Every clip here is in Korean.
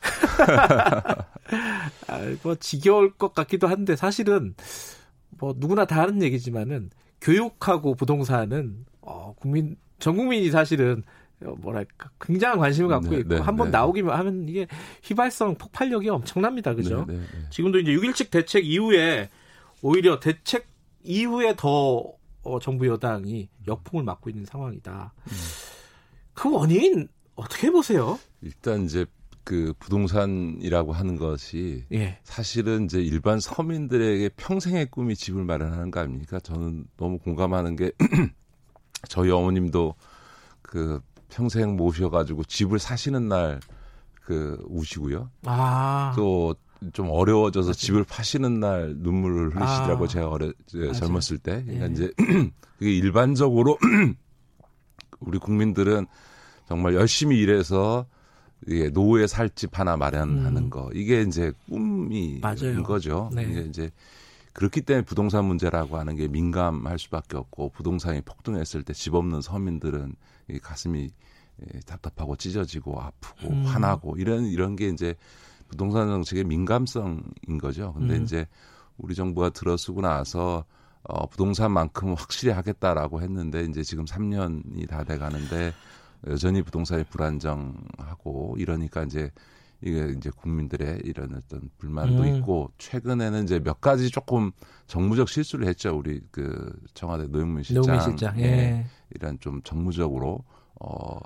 아, 뭐 지겨울 것 같기도 한데 사실은 뭐 누구나 다 하는 얘기지만은 교육하고 부동산은 어, 국민 전 국민이 사실은 뭐랄까 굉장한 관심을 갖고 네, 있고 네, 한번 네. 나오기만 하면 이게 휘발성 폭발력이 엄청납니다. 그죠? 네, 네, 네. 지금도 이제 6.17 대책 이후에 오히려 대책 이후에 더 어, 정부 여당이 역풍을 맞고 있는 상황이다. 음. 그 원인 어떻게 보세요? 일단 이제 그 부동산이라고 하는 것이 예. 사실은 이제 일반 서민들에게 평생의 꿈이 집을 마련하는 거 아닙니까? 저는 너무 공감하는 게 저희 어머님도 그 평생 모셔가지고 집을 사시는 날 그 우시고요. 아. 또 좀 어려워져서 맞아요. 집을 파시는 날 눈물을 흘리시더라고요. 아. 제가 어려 젊었을 때. 그러니까 예. 이제 그게 일반적으로 우리 국민들은 정말 열심히 일해서 예, 노후에 살 집 하나 마련하는 음. 거 이게 이제 꿈이 맞아요. 거죠. 네. 이게 이제 그렇기 때문에 부동산 문제라고 하는 게 민감할 수밖에 없고 부동산이 폭등했을 때 집 없는 서민들은 이 가슴이 예, 답답하고 찢어지고 아프고 음. 화나고 이런 이런 게 이제 부동산 정책의 민감성인 거죠. 근데 음. 이제 우리 정부가 들어서고 나서 어 부동산만큼은 확실히 하겠다라고 했는데 이제 지금 3년이 다 돼 가는데 여전히 부동산이 불안정하고 이러니까 이제 이게 이제 국민들의 이런 어떤 불만도 음. 있고 최근에는 이제 몇 가지 조금 정무적 실수를 했죠 우리 그 청와대 노영민 실장, 노영민 실장. 예. 이런 좀 정무적으로 어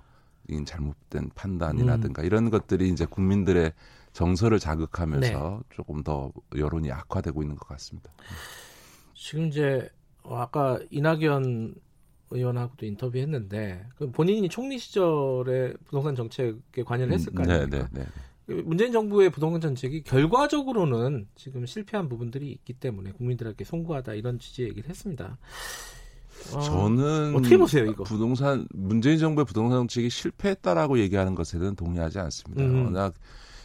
잘못된 판단이라든가 음. 이런 것들이 이제 국민들의 정서를 자극하면서 네. 조금 더 여론이 악화되고 있는 것 같습니다. 지금 이제 아까 이낙연 의원하고도 인터뷰했는데 그 본인이 총리 시절에 부동산 정책에 관여를 했을 거 음, 네, 아닙니까? 네, 네, 네. 문재인 정부의 부동산 정책이 결과적으로는 지금 실패한 부분들이 있기 때문에 국민들에게 송구하다 이런 취지의 얘기를 했습니다. 어, 저는 어떻게 보세요 이거? 부동산 문재인 정부의 부동산 정책이 실패했다라고 얘기하는 것에는 동의하지 않습니다. 음. 워낙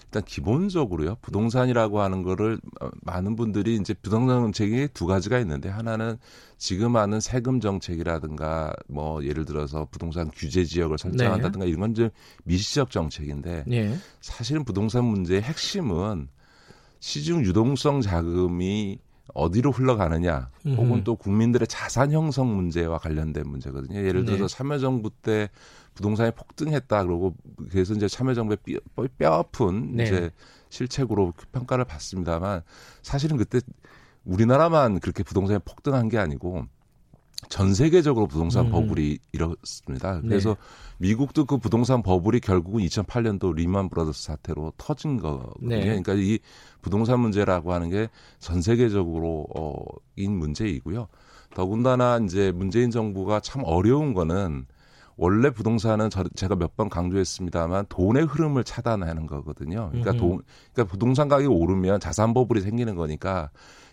일단 기본적으로요. 부동산이라고 하는 거를 많은 분들이 이제 부동산 정책이 두 가지가 있는데 하나는 지금 하는 세금 정책이라든가 뭐 예를 들어서 부동산 규제 지역을 설정한다든가 네. 이런 건좀 미시적 정책인데 네. 사실은 부동산 문제의 핵심은 시중 유동성 자금이 어디로 흘러가느냐 혹은 또 국민들의 자산 형성 문제와 관련된 문제거든요. 예를 들어서 네. 참여정부 때 부동산이 폭등했다 그러고 그래서 이제 참여정부의 뼈, 아픈 네. 이제 실책으로 평가를 받습니다만 사실은 그때 우리나라만 그렇게 부동산이 폭등한 게 아니고 전 세계적으로 부동산 음. 버블이 일었습니다. 그래서 네. 미국도 그 부동산 버블이 결국은 2008년도 리만 브라더스 사태로 터진 거거든요. 네. 그러니까 이 부동산 문제라고 하는 게 전 세계적으로 어인 문제이고요. 더군다나 이제 문재인 정부가 참 어려운 거는 원래 부동산은 저, 제가 몇 번 강조했습니다만 돈의 흐름을 차단하는 거거든요. 그러니까 돈, 그러니까 부동산 가격이 오르면 자산 버블이 생기는 거니까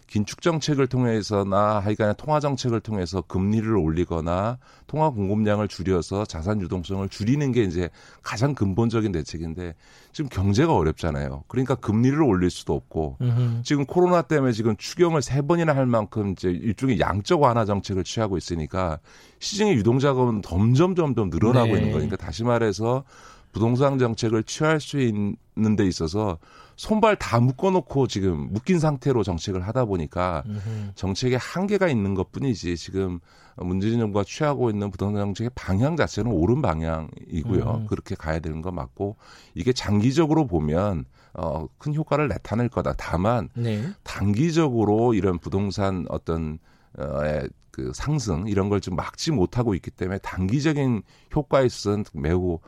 긴축 정책을 통해서나 하여간 통화 정책을 통해서 금리를 올리거나 통화 공급량을 줄여서 자산 유동성을 줄이는 게 이제 가장 근본적인 대책인데 지금 경제가 어렵잖아요. 그러니까 금리를 올릴 수도 없고 으흠. 지금 코로나 때문에 지금 추경을 세 번이나 할 만큼 이제 일종의 양적 완화 정책을 취하고 있으니까 시중의 유동 자금은 점점 점점 늘어나고 네. 있는 거니까 다시 말해서 부동산 정책을 취할 수 있는 데 있어서 손발 다 묶어놓고 지금 묶인 상태로 정책을 하다 보니까 정책에 한계가 있는 것 뿐이지 지금 문재인 정부가 취하고 있는 부동산 정책의 방향 자체는 옳은 방향이고요. 음. 그렇게 가야 되는 거 맞고 이게 장기적으로 보면 어, 큰 효과를 나타낼 거다. 다만 네. 단기적으로 이런 부동산 어떤 어의 그 상승 이런 걸 좀 막지 못하고 있기 때문에 단기적인 효과에 있어서는 매우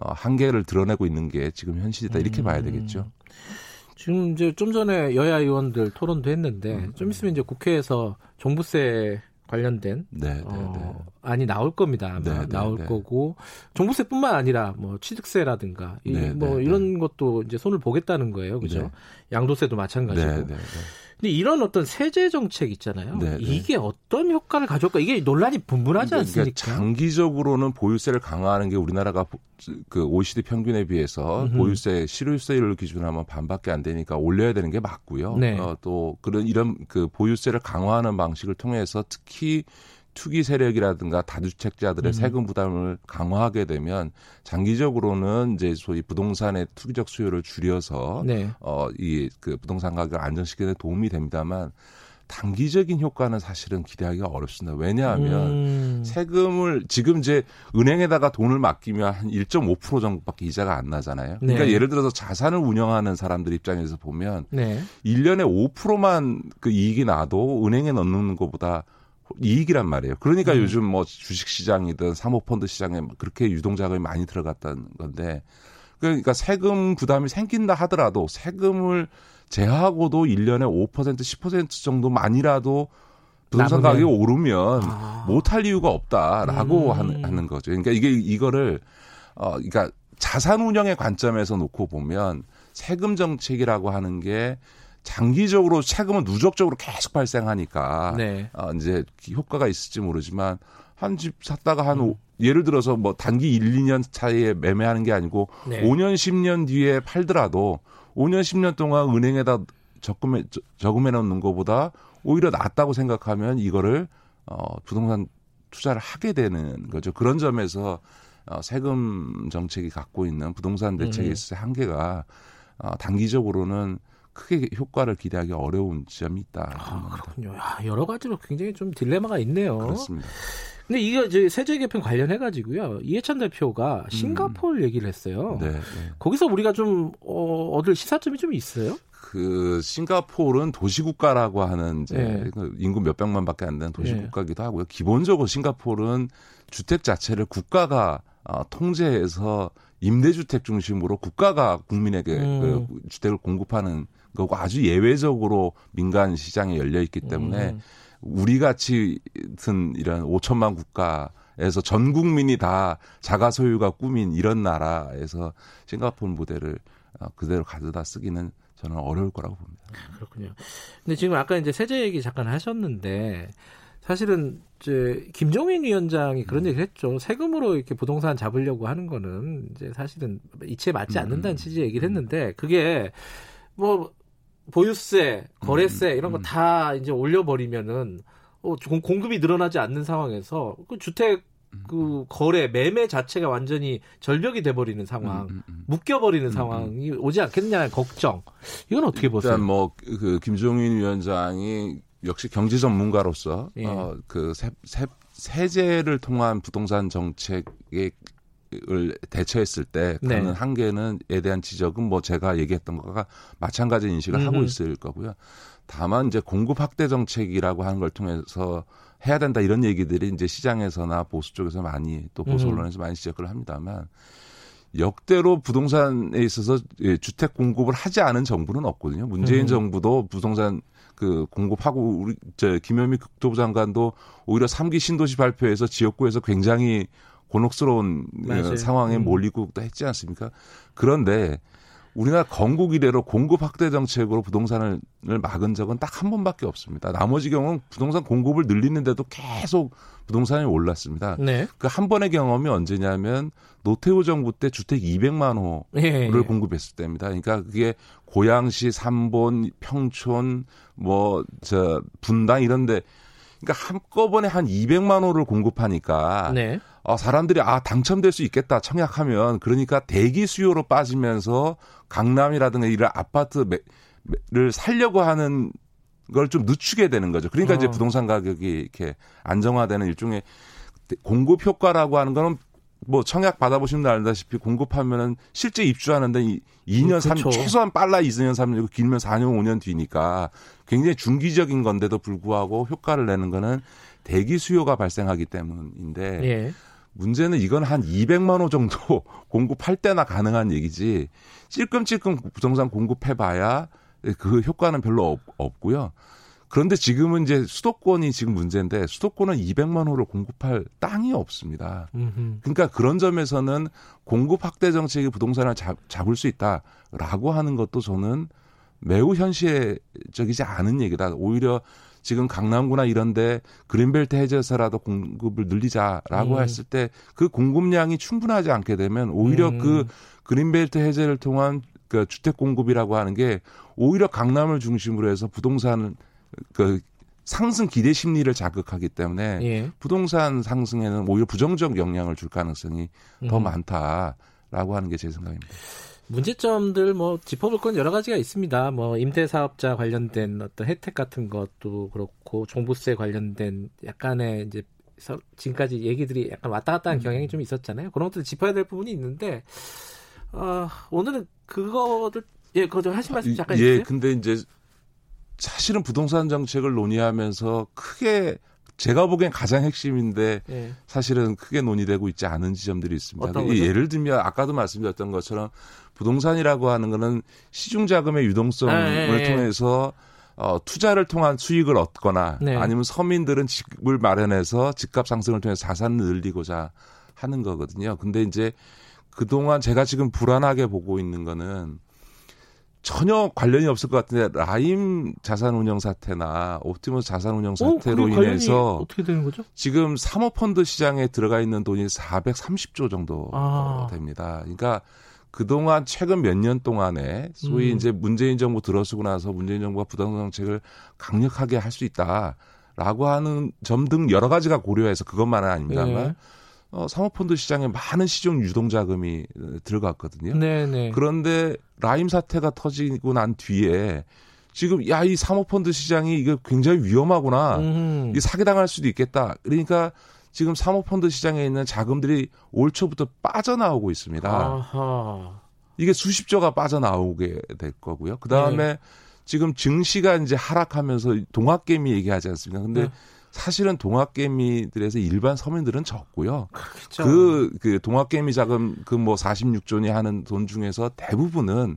어, 한계를 드러내고 있는 게 지금 현실이다 이렇게 봐야 음. 되겠죠. 지금 이제 좀 전에 여야 의원들 토론도 했는데 음. 좀 있으면 이제 국회에서 종부세 관련된 네, 네, 어, 네. 안이 나올 겁니다. 아마 네, 네 나올 네. 거고 종부세뿐만 아니라 뭐 취득세라든가 이, 뭐 이런 것도 이제 손을 보겠다는 거예요, 그죠? 양도세도 마찬가지고. 근데 이런 어떤 세제 정책 있잖아요. 네, 네. 이게 어떤 효과를 가져올까? 이게 논란이 분분하지 그러니까 않습니까? 장기적으로는 보유세를 강화하는 게 우리나라가 그 OECD 평균에 비해서 음흠. 보유세 실효세율을 기준으로 하면 반밖에 안 되니까 올려야 되는 게 맞고요. 네. 어, 또 그런 이런 그 보유세를 강화하는 방식을 통해서 특히 투기 세력이라든가 다주택자들의 음. 세금 부담을 강화하게 되면 장기적으로는 이제 소위 부동산의 투기적 수요를 줄여서 네. 어이 그 부동산 가격을 안정시키는 데 도움이 됩니다만 단기적인 효과는 사실은 기대하기가 어렵습니다. 왜냐하면 음. 세금을 지금 이제 은행에다가 돈을 맡기면 한 1.5% 정도밖에 이자가 안 나잖아요. 그러니까 네. 예를 들어서 자산을 운영하는 사람들 입장에서 보면 네. 1년에 5%만 그 이익이 나도 은행에 넣는 것보다 이익이란 말이에요. 그러니까 음. 요즘 뭐 주식 시장이든 사모펀드 시장에 그렇게 유동자금이 많이 들어갔다는 건데 그러니까 세금 부담이 생긴다 하더라도 세금을 제하고도 1년에 5% 10% 정도만이라도 부동산. 가격이 오르면 아. 못할 이유가 없다라고 음. 하는, 하는 거죠. 그러니까 이게 이거를 어 그러니까 자산 운영의 관점에서 놓고 보면 세금 정책이라고 하는 게 장기적으로 세금은 누적적으로 계속 발생하니까 네. 어, 이제 효과가 있을지 모르지만 한 집 샀다가 한 음. 오- 예를 들어서 뭐 단기 1, 2년 차이에 매매하는 게 아니고 네. 5년, 10년 뒤에 팔더라도 5년, 10년 동안 은행에다 적금에 저- 저금해 놓는 것보다 오히려 낫다고 생각하면 이거를 어 부동산 투자를 하게 되는 거죠. 그런 점에서 어 세금 정책이 갖고 있는 부동산 대책에 음. 있어서 한계가 어 단기적으로는 크게 효과를 기대하기 어려운 지점이 있다. 아. 그렇군요. 야, 여러 가지로 굉장히 좀 딜레마가 있네요. 그렇습니다. 근데 이거 이제 세제 개편 관련해 가지고요. 이해찬 대표가 싱가포르 얘기를 했어요. 네, 네. 거기서 우리가 좀 어, 얻을 시사점이 좀 있어요? 그 싱가포르는 도시국가라고 하는 이제 네. 그 인구 몇 백만밖에 안 되는 도시국가기도 하고요. 기본적으로 싱가포르는 주택 자체를 국가가 어, 통제해서 임대주택 중심으로 국가가 국민에게 음. 그 주택을 공급하는 거고 아주 예외적으로 민간 시장에 열려 있기 때문에 음. 우리 같이 같은 이런 5천만 국가 에서 전 국민이 다 자가 소유가 꿈인 이런 나라에서 싱가포르 모델을 어, 그대로 가져다 쓰기는 저는 어려울 거라고 봅니다. 그렇군요. 근데 지금 아까 이제 세제 얘기 잠깐 하셨는데 사실은 이제 김종인 위원장이 그런 얘기를 했죠. 세금으로 이렇게 부동산 잡으려고 하는 거는 이제 사실은 이치에 맞지 않는다는 음. 취지의 얘기를 했는데 그게 뭐 보유세, 거래세 음, 이런 거 음. 다 이제 올려버리면은 어, 공- 공급이 늘어나지 않는 상황에서 그 주택 그 거래 매매 자체가 완전히 절벽이 돼버리는 상황, 음, 음, 음. 묶여버리는 음, 상황이 오지 않겠느냐는 걱정. 이건 어떻게 보세요? 일단 뭐 그 김종인 위원장이 역시 경제 전문가로서 예. 어, 그 세, 세, 세제를 통한 부동산 정책에 을 대처했을 때 네. 가는 한계는에 대한 지적은 뭐 제가 얘기했던 것과 마찬가지 인식을 하고 음흠. 있을 거고요. 다만 이제 공급 확대 정책이라고 하는 걸 통해서 해야 된다 이런 얘기들이 이제 시장에서나 보수 쪽에서 많이 또 보수 음흠. 언론에서 많이 지적을 합니다만 역대로 부동산에 있어서 예, 주택 공급을 하지 않은 정부는 없거든요. 문재인 음. 정부도 부동산 그 공급하고 우리 저 김현미 국토부 장관도 오히려 3기 신도시 발표에서 지역구에서 굉장히 곤혹스러운 어, 맞아요. 상황에 음. 몰리고 또 했지 않습니까? 그런데 우리나라 건국 이래로 공급 확대 정책으로 부동산을 막은 적은 딱 한 번밖에 없습니다. 나머지 경우는 부동산 공급을 늘리는데도 계속 부동산이 올랐습니다. 네. 그한 번의 경험이 언제냐면 노태우 정부 때 주택 200만 호를 예. 공급했을 때입니다. 그러니까 그게 고양시, 삼본, 평촌, 뭐 저 분당 이런데 그러니까 한꺼번에 한 200만 호를 공급하니까 네. 어, 사람들이 아 당첨될 수 있겠다 청약하면 그러니까 대기 수요로 빠지면서 강남이라든가 이런 아파트를 살려고 하는 걸 좀 늦추게 되는 거죠. 그러니까 이제 어. 부동산 가격이 이렇게 안정화되는 일종의 공급 효과라고 하는 거는 뭐 청약 받아보시면 알다시피 공급하면은 실제 입주하는데 이 2년, 삼 그렇죠. 최소한 빨라 2년, 3년, 길면 4년, 5년 뒤니까 굉장히 중기적인 건데도 불구하고 효과를 내는 거는 대기 수요가 발생하기 때문인데 예. 문제는 이건 한 200만 호 정도 공급할 때나 가능한 얘기지 찔끔찔끔 부동산 공급해봐야 그 효과는 별로 없, 없고요. 그런데 지금은 이제 수도권이 지금 문제인데 수도권은 200만 호를 공급할 땅이 없습니다. 음흠. 그러니까 그런 점에서는 공급 확대 정책이 부동산을 잡, 잡을 수 있다라고 하는 것도 저는 매우 현실적이지 않은 얘기다. 오히려 지금 강남구나 이런데 그린벨트 해제해서라도 공급을 늘리자라고 음. 했을 때 그 공급량이 충분하지 않게 되면 오히려 음. 그 그린벨트 해제를 통한 그 주택 공급이라고 하는 게 오히려 강남을 중심으로 해서 부동산 그 상승 기대 심리를 자극하기 때문에 예. 부동산 상승에는 오히려 부정적 영향을 줄 가능성이 더 음. 많다라고 하는 게 제 생각입니다. 문제점들 뭐 짚어볼 건 여러 가지가 있습니다. 뭐 임대사업자 관련된 어떤 혜택 같은 것도 그렇고 종부세 관련된 약간의 이제 서- 지금까지 얘기들이 약간 왔다 갔다 하는 경향이 좀 있었잖아요. 그런 것들 짚어야 될 부분이 있는데 어, 오늘은 그거를 예, 그거 좀 하신 말씀 잠깐 예, 해주세요. 근데 이제 사실은 부동산 정책을 논의하면서 크게 제가 보기엔 가장 핵심인데 예. 사실은 크게 논의되고 있지 않은 지점들이 있습니다. 예를 들면 아까도 말씀드렸던 것처럼 부동산이라고 하는 거는 시중 자금의 유동성을 아, 예, 예. 통해서 어, 투자를 통한 수익을 얻거나 네. 아니면 서민들은 집을 마련해서 집값 상승을 통해서 자산을 늘리고자 하는 거거든요. 근데 이제 그동안 제가 지금 불안하게 보고 있는 거는 전혀 관련이 없을 것 같은데 라임 자산운용 사태나 옵티머스 자산운용 어, 사태로 관련이 인해서 어떻게 되는 거죠? 지금 사모펀드 시장에 들어가 있는 돈이 430조 정도 아. 됩니다. 그러니까 그동안 최근 몇 년 동안에 소위 음. 이제 문재인 정부 들어서고 나서 문재인 정부가 부동산 정책을 강력하게 할 수 있다라고 하는 점 등 여러 가지가 고려해서 그것만은 아닙니다만 예. 어, 사모펀드 시장에 많은 시중 유동 자금이 어, 들어갔거든요. 네, 네. 그런데 라임 사태가 터지고 난 뒤에 지금 야 이 사모펀드 시장이 이거 굉장히 위험하구나. 음. 이 사기당할 수도 있겠다. 그러니까 지금 사모펀드 시장에 있는 자금들이 올 초부터 빠져나오고 있습니다. 아하. 이게 수십조가 빠져나오게 될 거고요. 그 다음에 네. 지금 증시가 이제 하락하면서 동학개미 얘기하지 않습니까? 근데 네. 사실은 동학개미들에서 일반 서민들은 적고요. 그렇죠. 그, 그 동학개미 자금 그 뭐 46조니 하는 돈 중에서 대부분은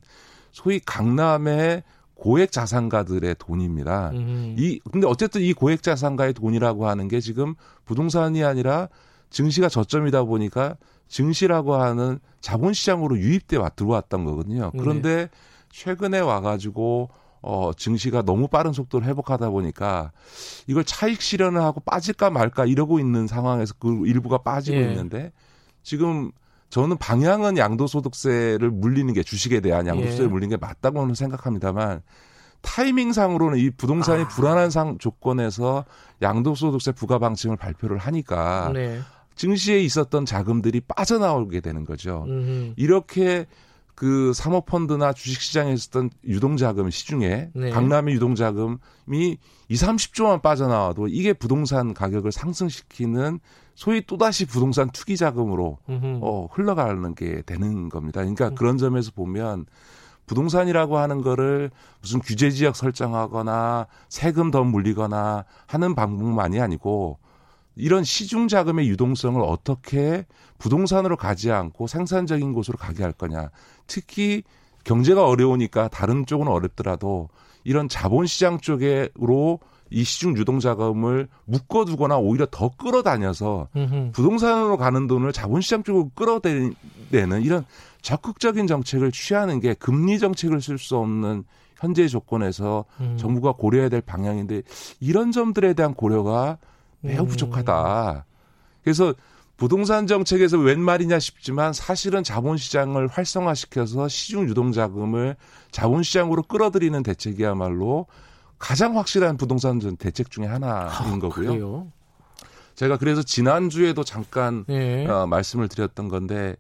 소위 강남의 고액 자산가들의 돈입니다. 음. 이 근데 어쨌든 이 고액 자산가의 돈이라고 하는 게 지금 부동산이 아니라 증시가 저점이다 보니까 증시라고 하는 자본시장으로 유입돼 와 들어왔던 거거든요. 네. 그런데 최근에 와가지고 어 증시가 너무 빠른 속도로 회복하다 보니까 이걸 차익 실현을 하고 빠질까 말까 이러고 있는 상황에서 그 일부가 빠지고 예. 있는데 지금 저는 방향은 양도소득세를 물리는 게 주식에 대한 양도소득세를 예. 물리는 게 맞다고는 생각합니다만 타이밍상으로는 이 부동산이 아. 불안한 상 조건에서 양도소득세 부과 방침을 발표를 하니까 네. 증시에 있었던 자금들이 빠져나오게 되는 거죠. 음. 이렇게 그 사모펀드나 주식시장에 있었던 유동자금 시중에 네. 강남의 유동자금이 2, 30조만 빠져나와도 이게 부동산 가격을 상승시키는 소위 또다시 부동산 투기 자금으로 음흠. 어, 흘러가는 게 되는 겁니다. 그러니까 음. 그런 점에서 보면 부동산이라고 하는 거를 무슨 규제 지역 설정하거나 세금 더 물리거나 하는 방법만이 아니고 이런 시중 자금의 유동성을 어떻게 부동산으로 가지 않고 생산적인 곳으로 가게 할 거냐. 특히 경제가 어려우니까 다른 쪽은 어렵더라도 이런 자본시장 쪽으로 이 시중 유동 자금을 묶어두거나 오히려 더 끌어다녀서 음흠. 부동산으로 가는 돈을 자본시장 쪽으로 끌어내는 이런 적극적인 정책을 취하는 게 금리 정책을 쓸 수 없는 현재 조건에서 음. 정부가 고려해야 될 방향인데 이런 점들에 대한 고려가 매우 음. 부족하다. 그래서 부동산 정책에서 웬 말이냐 싶지만 사실은 자본시장을 활성화시켜서 시중 유동자금을 자본시장으로 끌어들이는 대책이야말로 가장 확실한 부동산 대책 중에 하나인 거고요. 아, 그래요. 제가 그래서 지난주에도 잠깐 네. 어, 말씀을 드렸던 건데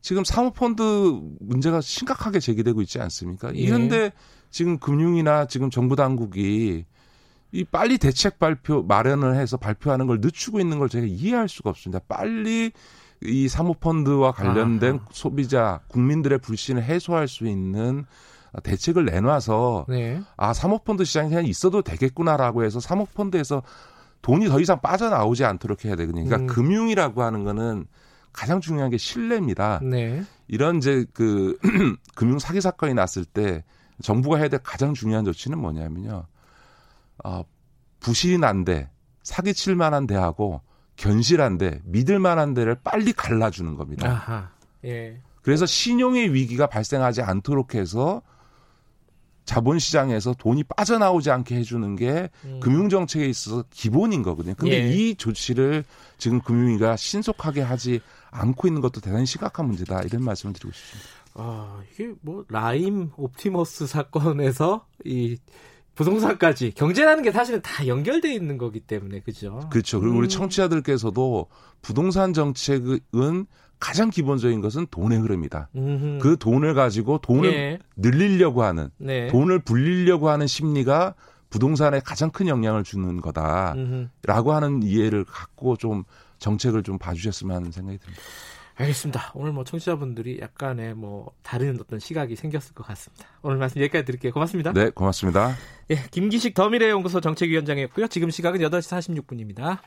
지금 사모펀드 문제가 심각하게 제기되고 있지 않습니까? 예. 이런데 지금 금융이나 지금 정부 당국이 이 빨리 대책 발표 마련을 해서 발표하는 걸 늦추고 있는 걸 제가 이해할 수가 없습니다. 빨리 이 사모펀드와 관련된 아하. 소비자 국민들의 불신을 해소할 수 있는 대책을 내놔서 네. 아 사모펀드 시장이 그냥 있어도 되겠구나라고 해서 사모펀드에서 돈이 더 이상 빠져나오지 않도록 해야 되거든요. 그러니까 음. 금융이라고 하는 거는 가장 중요한 게 신뢰입니다. 네. 이런 이제 그 금융 사기 사건이 났을 때 정부가 해야 될 가장 중요한 조치는 뭐냐면요. 어, 부실이 난데 사기칠 만한 데하고 견실한데 믿을 만한 데를 빨리 갈라주는 겁니다. 아하. 예. 그래서 신용의 위기가 발생하지 않도록 해서 자본시장에서 돈이 빠져나오지 않게 해주는 게 음. 금융정책에 있어서 기본인 거거든요. 근데 예. 이 조치를 지금 금융위가 신속하게 하지 않고 있는 것도 대단히 심각한 문제다. 이런 말씀을 드리고 싶습니다. 아, 이게 뭐 라임 옵티머스 사건에서 이 부동산까지 경제라는 게 사실은 다 연결돼 있는 거기 때문에 그죠? 그렇죠. 그리고 우리 음. 청취자들께서도 부동산 정책은 가장 기본적인 것은 돈의 흐름이다. 음흠. 그 돈을 가지고 돈을 예. 늘리려고 하는 네. 돈을 불리려고 하는 심리가 부동산에 가장 큰 영향을 주는 거다라고 음흠. 하는 이해를 갖고 좀 정책을 좀 봐주셨으면 하는 생각이 듭니다. 알겠습니다. 오늘 뭐 청취자분들이 약간의 뭐 다른 어떤 시각이 생겼을 것 같습니다. 오늘 말씀 여기까지 드릴게요. 고맙습니다. 네, 고맙습니다. 예, 김기식 더미래연구소 정책위원장이었고요. 지금 시각은 8시 46분입니다.